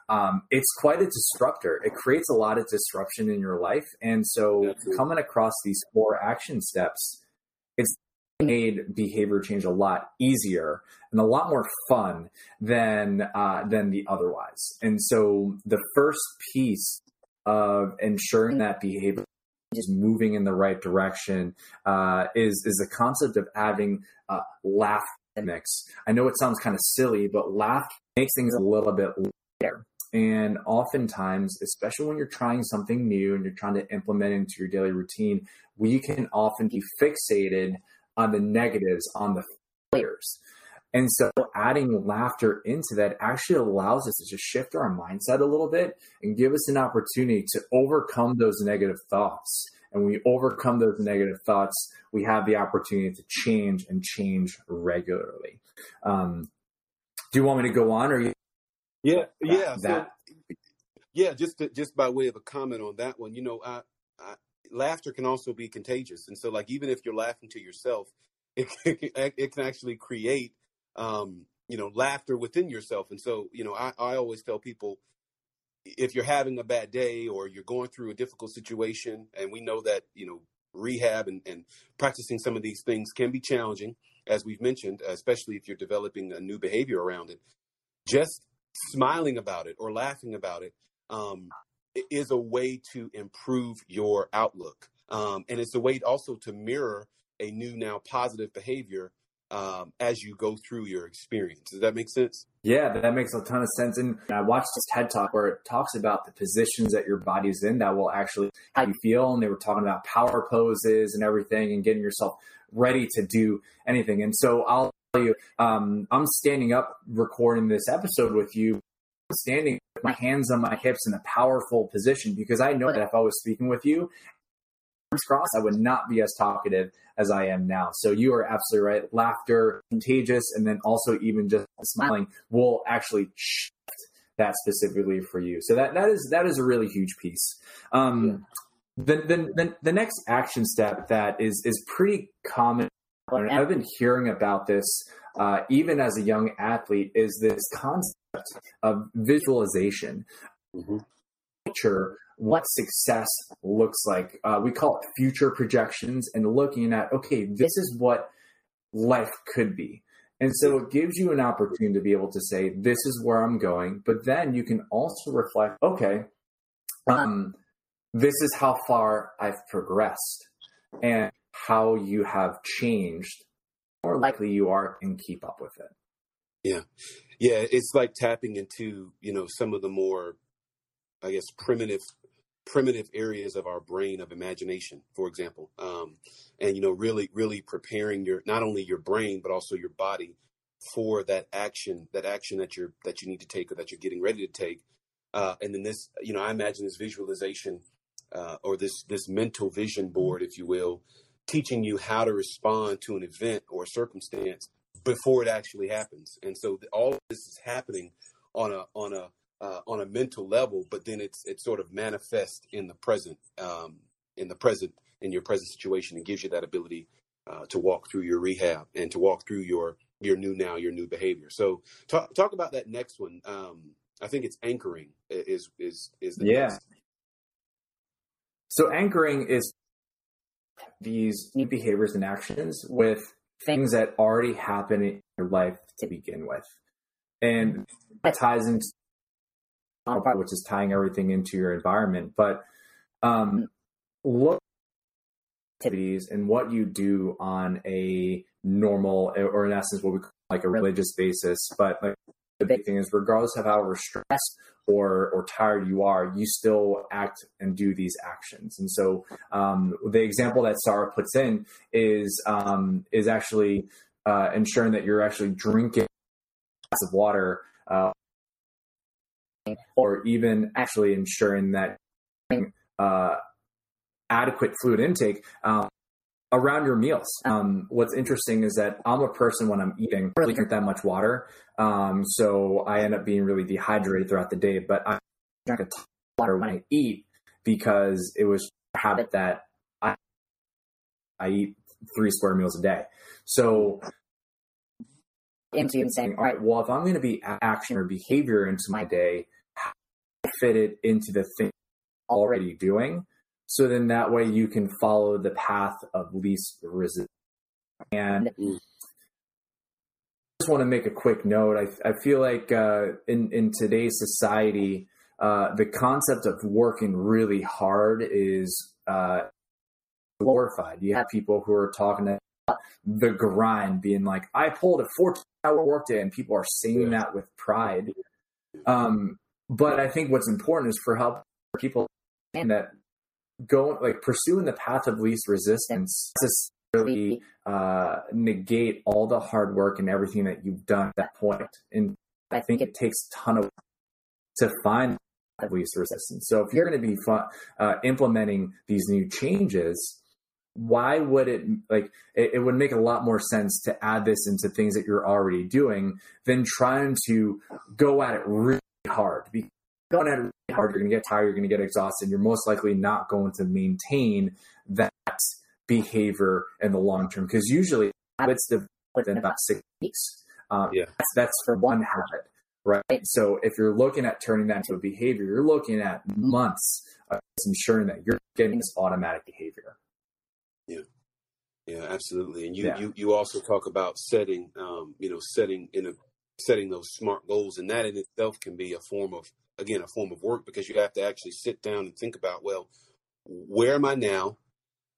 um, it's quite a disruptor. It creates a lot of disruption in your life. And so Absolutely. coming across these four action steps, it's made behavior change a lot easier and a lot more fun than uh, than the otherwise. And so the first piece of ensuring that behavior is moving in the right direction uh, is is the concept of having uh, laugh mix. I know it sounds kind of silly, but laugh makes things a little bit lighter. And oftentimes, especially when you're trying something new and you're trying to implement into your daily routine, we can often be fixated on the negatives, on the failures. And so adding laughter into that actually allows us to just shift our mindset a little bit and give us an opportunity to overcome those negative thoughts. And when we overcome those negative thoughts, we have the opportunity to change and change regularly. Um, do you want me to go on or you? Yeah, yeah. That, so, yeah, just to, just by way of a comment on that one, you know, I, I, laughter can also be contagious, and so like even if you're laughing to yourself, it, it, it can actually create um, you know, laughter within yourself. And so, you know, I, I always tell people if you're having a bad day or you're going through a difficult situation, and we know that, you know, rehab and, and practicing some of these things can be challenging, as we've mentioned, especially if you're developing a new behavior around it. Just smiling about it or laughing about it um, is a way to improve your outlook. Um, and it's a way also to mirror a new now positive behavior um, as you go through your experience. Does that make sense? Yeah, that makes a ton of sense. And I watched this TED talk where it talks about the positions that your body's in that will actually how you feel. And they were talking about power poses and everything and getting yourself ready to do anything. And so I'll you, um, I'm standing up recording this episode with you, standing with my hands on my hips in a powerful position because I know that if I was speaking with you arms crossed, I would not be as talkative as I am now. So you are absolutely right. Laughter, contagious, and then also even just smiling will actually shift that specifically for you. So that that is that is a really huge piece. Um, yeah. the, the, the the next action step that is is pretty common. And I've been hearing about this uh, even as a young athlete. Is this concept of visualization? Mm-hmm. Picture what success looks like. Uh, we call it future projections and looking at, okay, this is what life could be. And so it gives you an opportunity to be able to say, this is where I'm going. But then you can also reflect, okay, um, this is how far I've progressed and how you have changed. More likely you are and keep up with it. Yeah. Yeah. It's like tapping into, you know, some of the more, I guess, primitive primitive areas of our brain of imagination, for example, um, and you know, really, really preparing your not only your brain but also your body for that action, that action that you're that you need to take or that you're getting ready to take. Uh, and then this, you know, I imagine this visualization uh, or this this mental vision board, if you will, teaching you how to respond to an event or a circumstance before it actually happens. And so all this is happening on a on a uh, on a mental level, but then it's it sort of manifests in the present, um, in the present, in your present situation, and gives you that ability uh, to walk through your rehab and to walk through your your new now, your new behavior. So talk talk about that next one. Um, I think it's anchoring is is is the yeah. Next. So anchoring is these new behaviors and actions with things that already happen in your life to begin with. And that ties into which is tying everything into your environment. But um, look activities and what you do on a normal, or in essence, what we call like a religious basis. But like, thing is, regardless of how stressed or or tired you are, you still act and do these actions. And so, um, the example that Sarah puts in is um, is actually uh, ensuring that you're actually drinking of water uh, or even actually ensuring that uh, adequate fluid intake um, around your meals. Um, what's interesting is that I'm a person when I'm eating I really drink that much water, um, so I end up being really dehydrated throughout the day. But I drink a ton of water when I eat because it was a habit that I I eat three square meals a day. So into saying, all right, well, if I'm going to be action or behavior into my day, how do I fit it into the thing I'm already doing? So then that way you can follow the path of least resistance. And I just want to make a quick note. I, I feel like uh, in, in today's society, uh, the concept of working really hard is uh, glorified. You have people who are talking about the grind, being like, I pulled a 14 hour workday, and people are saying that with pride. Um, but I think what's important is for help people that going like pursuing the path of least resistance necessarily uh, negate all the hard work and everything that you've done at that point. And I think it takes a ton of to find least resistance. So if you're going to be uh, implementing these new changes, why would it like it, it, would make a lot more sense to add this into things that you're already doing than trying to go at it really hard because going at it really hard you're going to get tired you're going to get exhausted you're most likely not going to maintain that behavior in the long term because usually habits develop within about six weeks um, yeah. that's, that's for one habit right so if you're looking at turning that into a behavior you're looking at months of ensuring that you're getting this automatic behavior yeah. Yeah, absolutely. And you, yeah. you, you also talk about setting, um, you know, setting in a, setting those smart goals and that in itself can be a form of, again, a form of work because you have to actually sit down and think about, well, where am I now?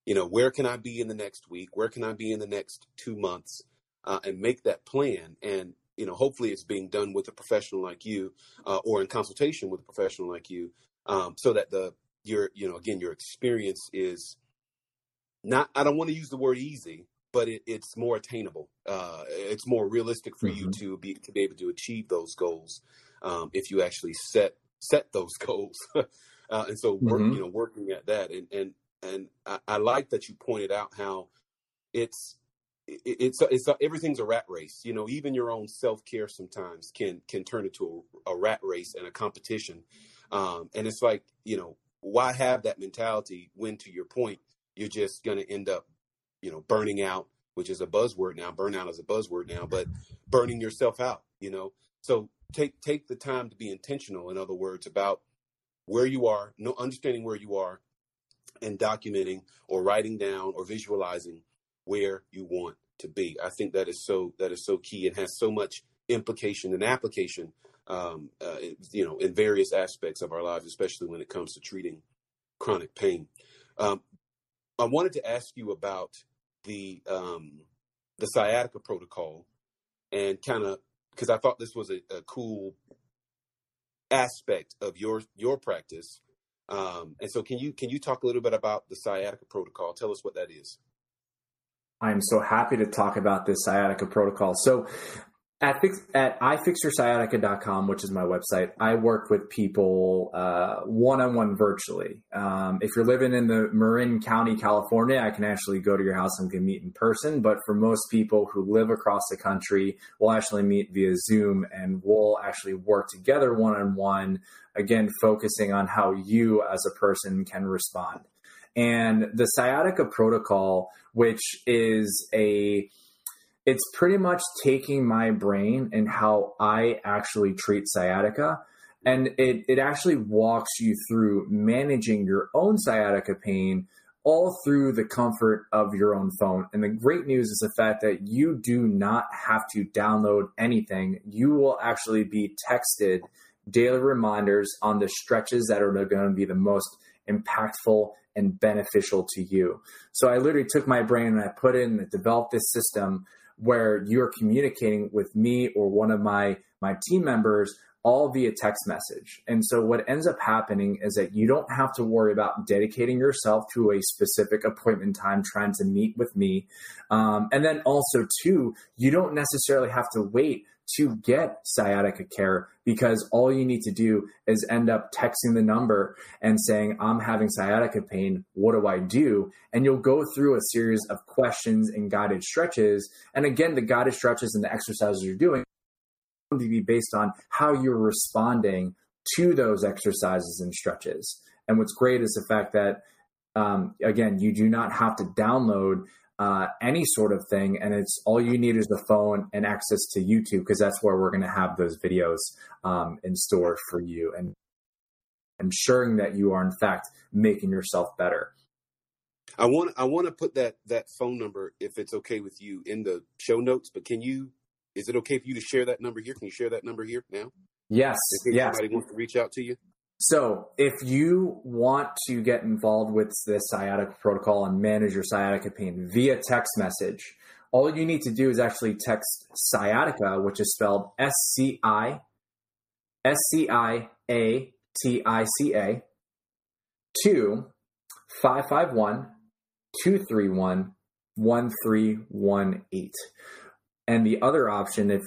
You know, where can I be in the next week? Where can I be in the next two months? Uh, and make that plan. And, you know, hopefully it's being done with a professional like you, uh, or in consultation with a professional like you, um, so that the, your, you know, again, your experience is, not I don't want to use the word easy, but it, it's more attainable. Uh, it's more realistic for mm-hmm. you to be to be able to achieve those goals um, if you actually set set those goals. uh, and so, work, mm-hmm. you know, working at that, and and and I, I, like that you pointed out how it's it's it's everything's a rat race. You know, even your own self care sometimes can can turn into a, a, rat race and a competition. Um, and it's like you know, why have that mentality when, to your point, you're just going to end up, you know, burning out, which is a buzzword now. Burnout is a buzzword now, but burning yourself out, you know. So take take the time to be intentional. In other words, about where you are, no understanding where you are, and documenting or writing down or visualizing where you want to be. I think that is so that is so key and has so much implication and application, um, uh, you know, in various aspects of our lives, especially when it comes to treating chronic pain. Um, I wanted to ask you about the um, the sciatica protocol and kind of because I thought this was a, a, cool aspect of your your practice. Um, and so, can you can you talk a little bit about the sciatica protocol? Tell us what that is. I'm so happy to talk about this sciatica protocol. So, at, fix, at ifixyoursciatica.com, which is my website, I work with people one on one virtually. Um, if you're living in the Marin County, California, I can actually go to your house and can meet in person. But for most people who live across the country, we'll actually meet via Zoom and we'll actually work together one on one, again, focusing on how you as a person can respond. And the sciatica protocol, which is a it's pretty much taking my brain and how I actually treat sciatica. And it, it actually walks you through managing your own sciatica pain all through the comfort of your own phone. And the great news is the fact that you do not have to download anything. You will actually be texted daily reminders on the stretches that are going to be the most impactful and beneficial to you. So I literally took my brain and I put in and developed this system where you're communicating with me or one of my my team members all via text message. And so what ends up happening is that you don't have to worry about dedicating yourself to a specific appointment time trying to meet with me. Um, and then also too, you don't necessarily have to wait to get sciatica care because all you need to do is end up texting the number and saying, I'm having sciatica pain. What do I do? And you'll go through a series of questions and guided stretches. And again, the guided stretches and the exercises you're doing to be based on how you're responding to those exercises and stretches. And what's great is the fact that Um, again, you do not have to download uh, any sort of thing, and it's all you need is the phone and access to YouTube because that's where we're going to have those videos um, in store for you and ensuring that you are in fact making yourself better. I want I want to put that that phone number, if it's okay with you, in the show notes. But can you? Is it okay for you to share that number here? Can you share that number here now? Yes. If yes. somebody wants to reach out to you. So, if you want to get involved with this sciatica protocol and manage your sciatica pain via text message, all you need to do is actually text sciatica, which is spelled S C I S C I A T I C A, to 551 231 1318. And the other option, if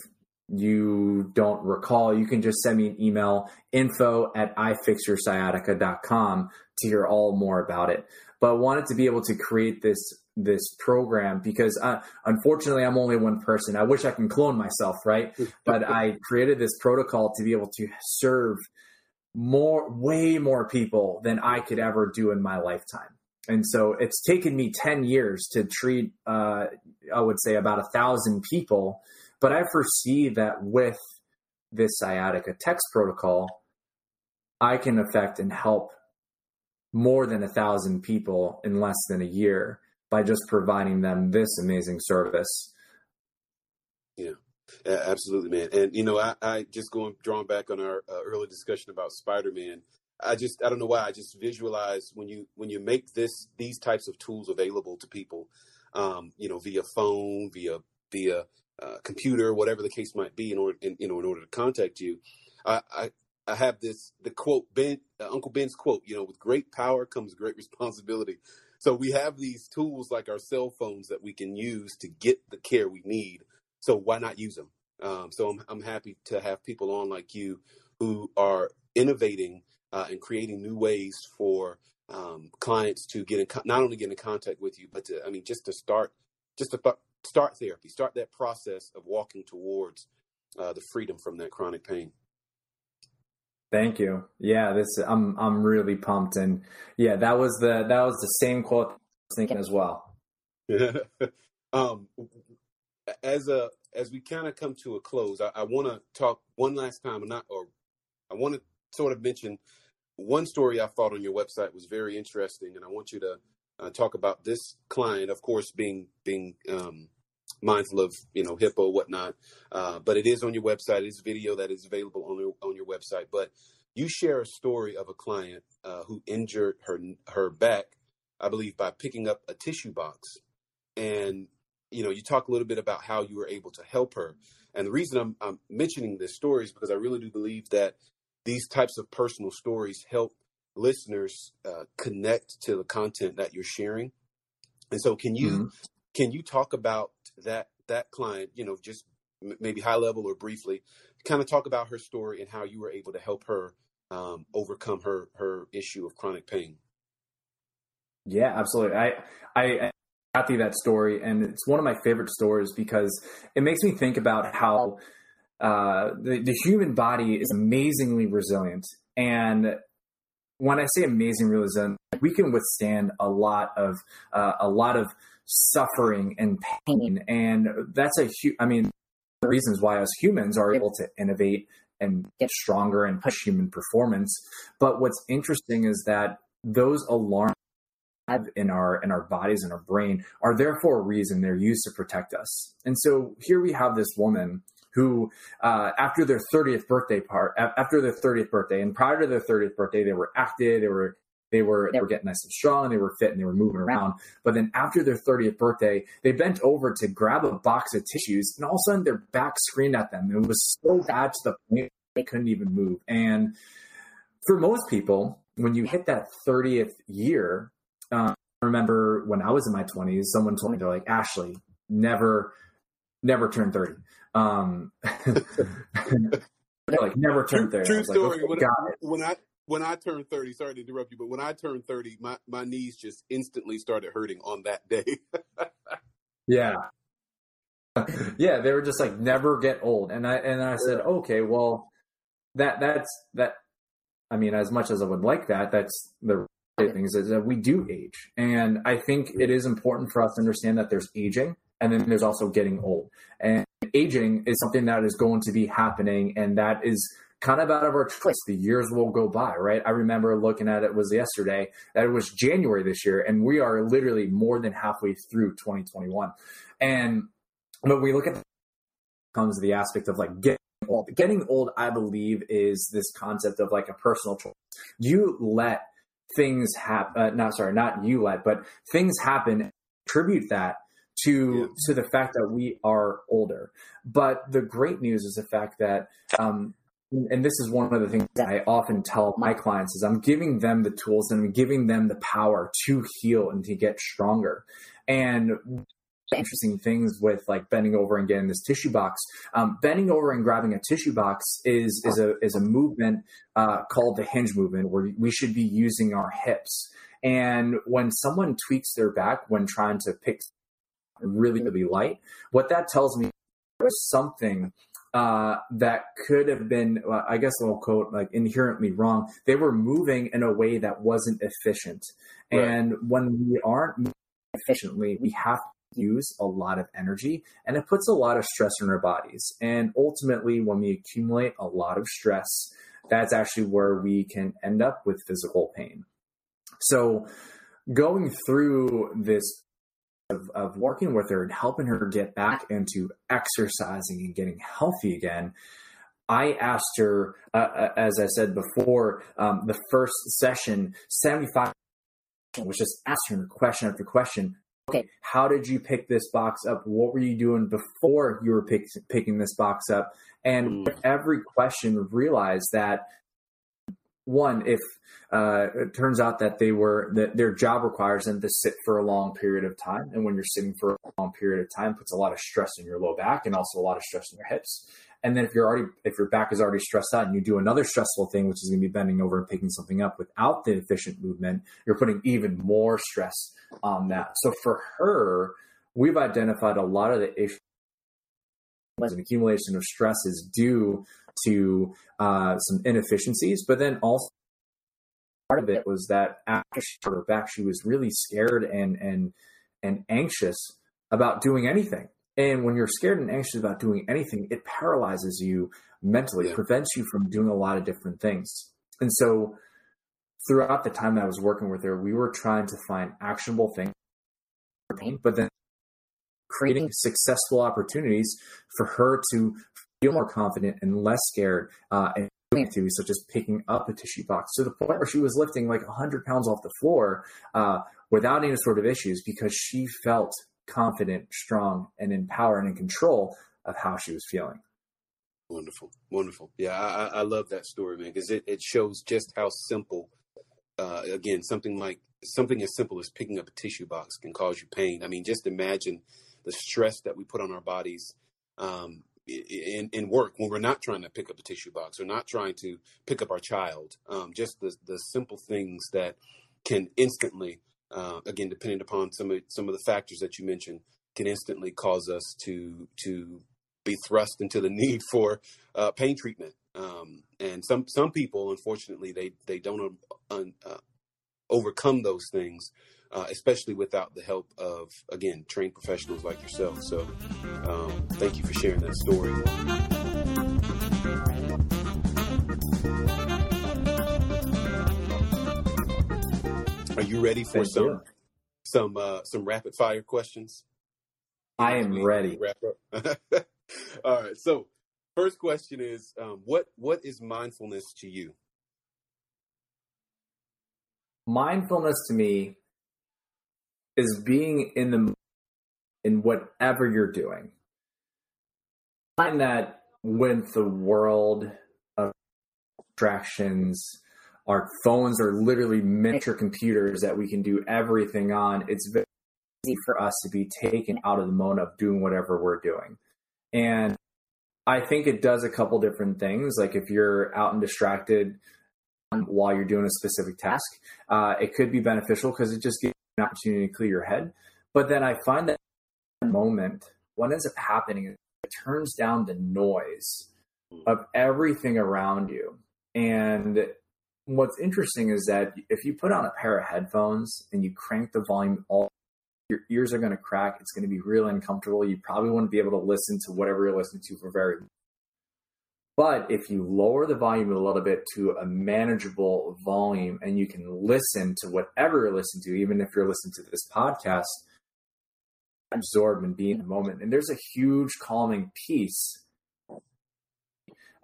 you don't recall, you can just send me an email info at ifixyoursciatica.com to hear all more about it. But I wanted to be able to create this this program because uh, unfortunately I'm only one person. I wish I can clone myself, right? but I created this protocol to be able to serve more, way more people than I could ever do in my lifetime. And so it's taken me 10 years to treat, uh, I would say, about a thousand people but I foresee that with this sciatica text protocol, I can affect and help more than a thousand people in less than a year by just providing them this amazing service. Yeah, absolutely, man. And you know, I, I just going drawing back on our uh, early discussion about Spider Man. I just I don't know why I just visualize when you when you make this these types of tools available to people, um, you know, via phone, via via uh, computer, whatever the case might be, in order, in, you know, in order to contact you. I, I, I have this the quote Ben uh, Uncle Ben's quote. You know, with great power comes great responsibility. So we have these tools like our cell phones that we can use to get the care we need. So why not use them? Um, so I'm I'm happy to have people on like you who are innovating uh, and creating new ways for um, clients to get in not only get in contact with you, but to I mean just to start just to th- start therapy, start that process of walking towards uh, the freedom from that chronic pain. Thank you. Yeah, this I'm I'm really pumped, and yeah, that was the that was the same quote I was thinking as well. um, as a as we kind of come to a close, I, I want to talk one last time, not or I want to sort of mention one story I thought on your website was very interesting, and I want you to uh, talk about this client, of course, being being um, mindful of you know HIPAA whatnot. Uh, but it is on your website. It's video that is available on your on your website. But you share a story of a client uh, who injured her her back, I believe, by picking up a tissue box, and you know you talk a little bit about how you were able to help her. And the reason I'm, I'm mentioning this story is because I really do believe that these types of personal stories help listeners uh, connect to the content that you're sharing. And so, can you mm-hmm. can you talk about that that client? You know, just m- maybe high level or briefly, kind of talk about her story and how you were able to help her um, overcome her her issue of chronic pain. Yeah, absolutely. I I got through that story, and it's one of my favorite stories because it makes me think about how uh, the, the human body is amazingly resilient, and when I say amazing realism, we can withstand a lot of uh, a lot of suffering and pain, and that's a huge. I mean, the reasons why us humans are able to innovate and get stronger and push human performance. But what's interesting is that those alarms in our in our bodies and our brain are there for a reason. They're used to protect us. And so here we have this woman who, uh, after their 30th birthday part, after their 30th birthday, and prior to their 30th birthday, they were active, they were they were they were getting nice and strong, and they were fit, and they were moving around. But then after their 30th birthday, they bent over to grab a box of tissues, and all of a sudden their back screamed at them. And It was so bad to the point they couldn't even move. And for most people, when you hit that 30th year, um, I remember when I was in my 20s, someone told me they're like, Ashley, never, never turn 30. Um, like never turned thirty. True story. Like, okay, when, when I when I turned thirty, sorry to interrupt you, but when I turned thirty, my my knees just instantly started hurting on that day. yeah. yeah, they were just like never get old, and I and I said, okay, well, that that's that. I mean, as much as I would like that, that's the things is that we do age. And I think it is important for us to understand that there's aging and then there's also getting old. And aging is something that is going to be happening and that is kind of out of our choice. The years will go by, right? I remember looking at it was yesterday that it was January this year, and we are literally more than halfway through 2021. And when we look at the, comes the aspect of like getting old. Getting old, I believe, is this concept of like a personal choice. You let things happen. Uh, not sorry, not you let, but things happen. Attribute that to yeah. to the fact that we are older. But the great news is the fact that um, and this is one of the things I often tell my clients is I'm giving them the tools and I'm giving them the power to heal and to get stronger. And interesting things with like bending over and getting this tissue box. Um, bending over and grabbing a tissue box is is a is a movement uh, called the hinge movement where we should be using our hips. And when someone tweaks their back when trying to pick really really light, what that tells me is something uh, that could have been, I guess I'll quote, like inherently wrong. They were moving in a way that wasn't efficient. Right. And when we aren't efficiently, we have to use a lot of energy and it puts a lot of stress on our bodies. And ultimately, when we accumulate a lot of stress, that's actually where we can end up with physical pain. So, going through this of, of working with her and helping her get back into exercising and getting healthy again, I asked her, uh, uh as I said before, um, the first session, 75 was just asking her question after question. Okay, how did you pick this box up? What were you doing before you were pick, picking this box up? And mm. every question, realized that one, if uh, it turns out that they were that their job requires them to sit for a long period of time, and when you're sitting for a long period of time, puts a lot of stress in your low back and also a lot of stress in your hips. And then if you're already if your back is already stressed out and you do another stressful thing, which is going to be bending over and picking something up without the efficient movement, you're putting even more stress on that. So for her, we've identified a lot of the issues an accumulation of stress is due to uh, some inefficiencies, but then also part of it was that after she her back, she was really scared and and and anxious about doing anything. And when you're scared and anxious about doing anything, it paralyzes you mentally, yeah. prevents you from doing a lot of different things. And so throughout the time that I was working with her, we were trying to find actionable things, but then creating successful opportunities for her to feel more confident and less scared uh, and doing activities such as picking up a tissue box to the point where she was lifting like 100 pounds off the floor uh, without any sort of issues because she felt confident, strong, and empowered and in control of how she was feeling. Wonderful, wonderful. Yeah, I, I love that story, man, because it, it shows just how simple. Uh, again, something like something as simple as picking up a tissue box can cause you pain. I mean, just imagine the stress that we put on our bodies um, in, in work when we're not trying to pick up a tissue box or not trying to pick up our child. Um, just the, the simple things that can instantly, uh, again, depending upon some of some of the factors that you mentioned, can instantly cause us to to be thrust into the need for uh, pain treatment. Um, and some some people, unfortunately, they they don't uh, uh overcome those things uh, especially without the help of, again, trained professionals like yourself. So um, thank you for sharing that story. Are you ready for thank some you. some uh, some rapid fire questions? I am ready. Wrap up. All right. So, first question is, um, what what is mindfulness to you? Mindfulness to me is being in the in whatever you're doing. I find that with the world of distractions, our phones are literally miniature computers that we can do everything on. It's very easy for us to be taken out of the mode of doing whatever we're doing. And I think it does a couple different things. Like if you're out and distracted while you're doing a specific task, uh, it could be beneficial because it just gives an opportunity to clear your head. But then I find that moment, what ends up happening is it turns down the noise hmm. of everything around you. And what's interesting is that if you put on a pair of headphones and you crank the volume all your ears are going to crack it's going to be really uncomfortable you probably wouldn't be able to listen to whatever you're listening to for very long but if you lower the volume a little bit to a manageable volume and you can listen to whatever you're listening to, even if you're listening to this podcast, absorb and be in the moment. And there's a huge calming piece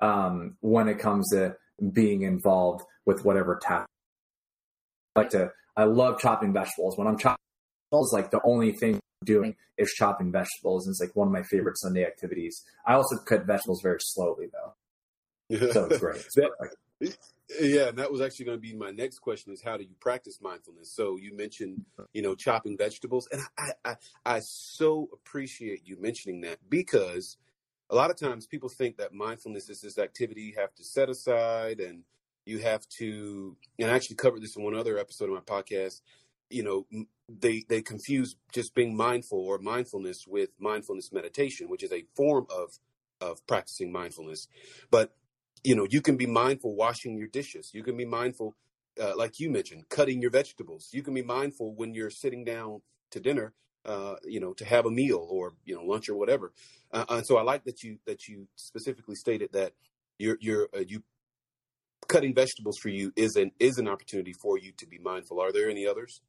um, when it comes to being involved with whatever task. I like to, I love chopping vegetables. When I'm chopping vegetables, like the only thing doing is chopping vegetables. And it's like one of my favorite Sunday activities. I also cut vegetables very slowly though. So it's great. It's that, yeah, and that was actually going to be my next question: is how do you practice mindfulness? So you mentioned, you know, chopping vegetables, and I, I, I so appreciate you mentioning that because a lot of times people think that mindfulness is this activity you have to set aside and you have to. And I actually covered this in one other episode of my podcast. You know, they they confuse just being mindful or mindfulness with mindfulness meditation, which is a form of of practicing mindfulness. But you know, you can be mindful washing your dishes. You can be mindful, uh, like you mentioned, cutting your vegetables. You can be mindful when you're sitting down to dinner, uh, you know, to have a meal or you know lunch or whatever. Uh, and so I like that you that you specifically stated that you're you're uh, you cutting vegetables for you is an is an opportunity for you to be mindful. Are there any others?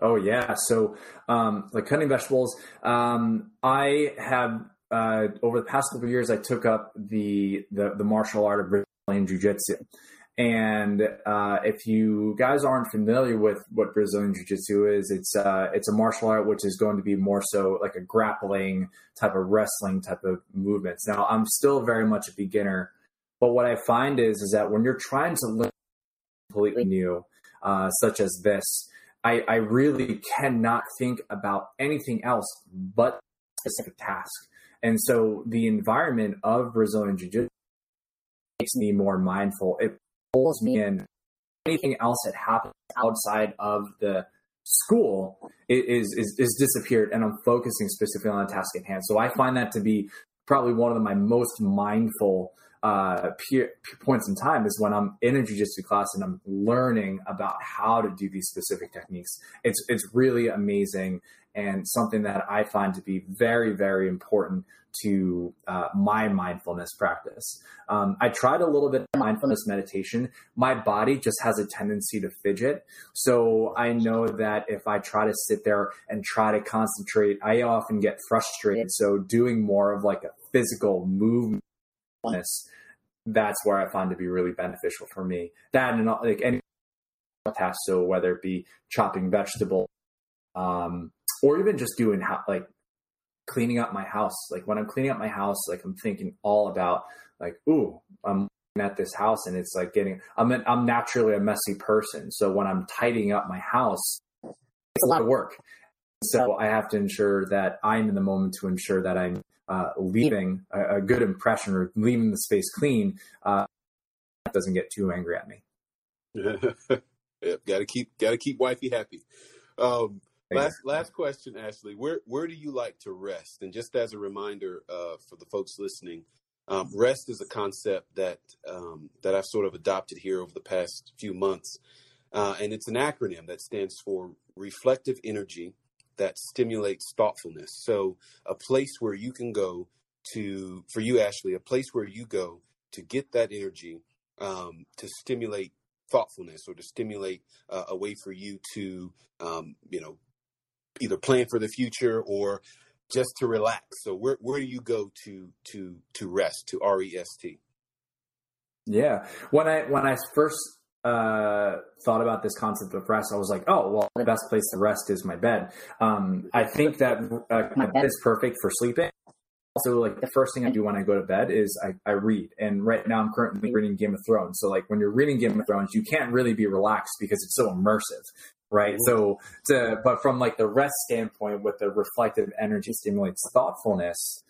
Oh yeah, so um, like cutting vegetables. Um, I have uh, over the past couple of years, I took up the, the, the martial art of Brazilian Jiu Jitsu. And uh, if you guys aren't familiar with what Brazilian Jiu Jitsu is, it's uh, it's a martial art which is going to be more so like a grappling type of wrestling type of movements. Now, I'm still very much a beginner, but what I find is is that when you're trying to learn completely new, uh, such as this, I, I really cannot think about anything else but specific task. And so the environment of Brazilian Jiu Jitsu makes me more mindful. It pulls me in. Anything else that happens outside of the school is, is, is disappeared, and I'm focusing specifically on the task at hand. So I find that to be probably one of my most mindful uh, peer, points in time is when I'm in a jujitsu class and I'm learning about how to do these specific techniques. It's it's really amazing, and something that I find to be very, very important to uh, my mindfulness practice. Um, I tried a little bit of mindfulness meditation. My body just has a tendency to fidget. So I know that if I try to sit there and try to concentrate, I often get frustrated. So doing more of like a physical movement, that's where I find to be really beneficial for me. That and like any task. So whether it be chopping vegetables, um, or even just doing like cleaning up my house. Like when I'm cleaning up my house, like I'm thinking all about like, ooh, I'm at this house and it's like getting, I'm, an, I'm naturally a messy person. So when I'm tidying up my house, it's a lot of work. So I have to ensure that I'm in the moment to ensure that I'm uh, leaving a, a, good impression or leaving the space clean. Uh, doesn't get too angry at me. yep, gotta keep gotta keep wifey happy. Um, Last last question, Ashley. Where where do you like to rest? And just as a reminder uh, for the folks listening, um, rest is a concept that um, that I've sort of adopted here over the past few months, uh, and it's an acronym that stands for reflective energy that stimulates thoughtfulness. So a place where you can go to, for you, Ashley, a place where you go to get that energy um, to stimulate thoughtfulness or to stimulate uh, a way for you to, um, you know, either plan for the future or just to relax. So where where do you go to to to rest to R E S T? Yeah, when I when I first uh, thought about this concept of rest, I was like, oh well, the best place to rest is my bed. Um, I think that uh, my bed is perfect for sleeping. Also, like the first thing I do when I go to bed is I, I read. And right now I'm currently reading Game of Thrones. So like when you're reading Game of Thrones, you can't really be relaxed because it's so immersive right? So, to, but from like the rest standpoint, with the reflective energy stimulates thoughtfulness.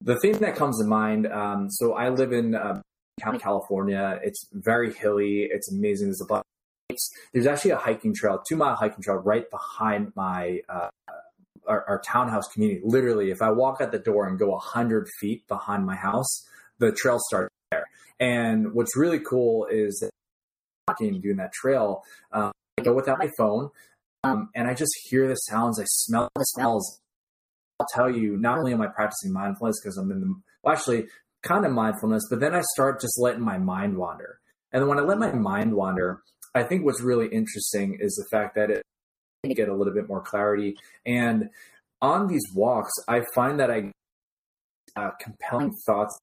The thing that comes to mind. Um, so I live in uh, California. It's very hilly. It's amazing. There's a bunch. There's actually a hiking trail, two mile hiking trail, right behind my uh, our, our townhouse community. Literally, if I walk out the door and go a hundred feet behind my house, the trail starts there. And what's really cool is walking, doing that trail, um, I go without my phone, um, and I just hear the sounds. I smell the smells. I'll tell you, not only am I practicing mindfulness because I'm in the well, actually kind of mindfulness, but then I start just letting my mind wander. And when I let my mind wander, I think what's really interesting is the fact that it get a little bit more clarity. And on these walks, I find that I uh, compelling thoughts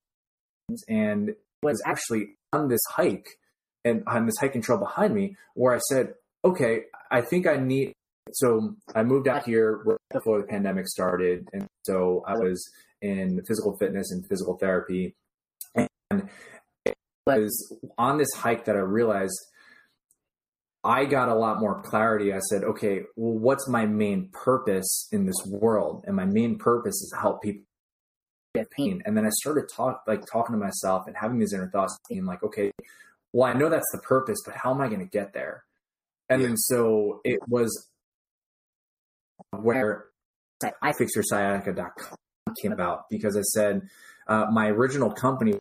and was actually on this hike and on this hiking trail behind me where I said, okay, I think I need. So I moved out here before the pandemic started, and so I was in physical fitness and physical therapy, and it was on this hike that I realized I got a lot more clarity. I said, okay, well, what's my main purpose in this world? And my main purpose is to help people get pain. And then I started talk like talking to myself and having these inner thoughts, being like, okay, well, I know that's the purpose, but how am I going to get there? And yeah. then so it was where ifixyoursciatica.com came about because I said uh, my original company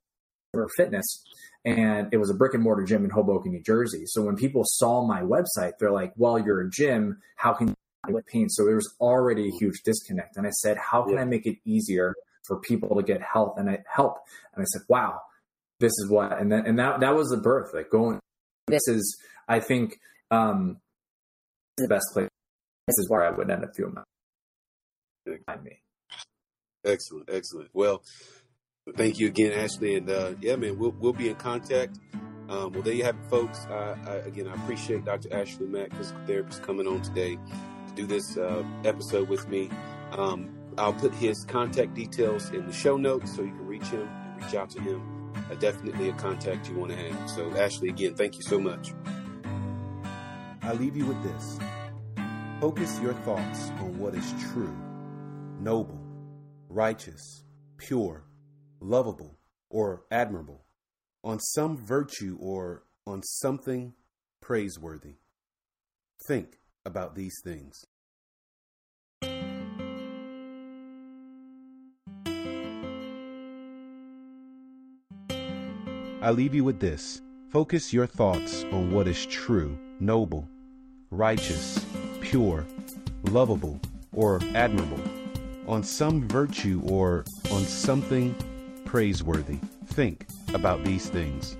for fitness and it was a brick and mortar gym in Hoboken, New Jersey. So when people saw my website, they're like, "Well, you're a gym. How can you with pain?" So there was already a huge disconnect. And I said, "How can yeah. I make it easier for people to get health and I help?" And I said, "Wow, this is what." And then and that that was the birth. Like going, this is I think um, the best place. This is where I would end up doing my behind me. Excellent, excellent. Well, thank you again, Ashley, and uh, yeah, man, we'll we'll be in contact. Um, well, there you have it, folks. I, I, again, I appreciate Dr. Ashley Mak, physical therapist, coming on today to do this uh, episode with me. Um, I'll put his contact details in the show notes so you can reach him and reach out to him. Uh, definitely a contact you want to have. So, Ashley, again, thank you so much. I leave you with this focus your thoughts on what is true, noble, righteous, pure, lovable, or admirable, on some virtue or on something praiseworthy. Think about these things. I leave you with this. Focus your thoughts on what is true, noble, righteous, pure, lovable, or admirable, on some virtue or on something praiseworthy. Think about these things.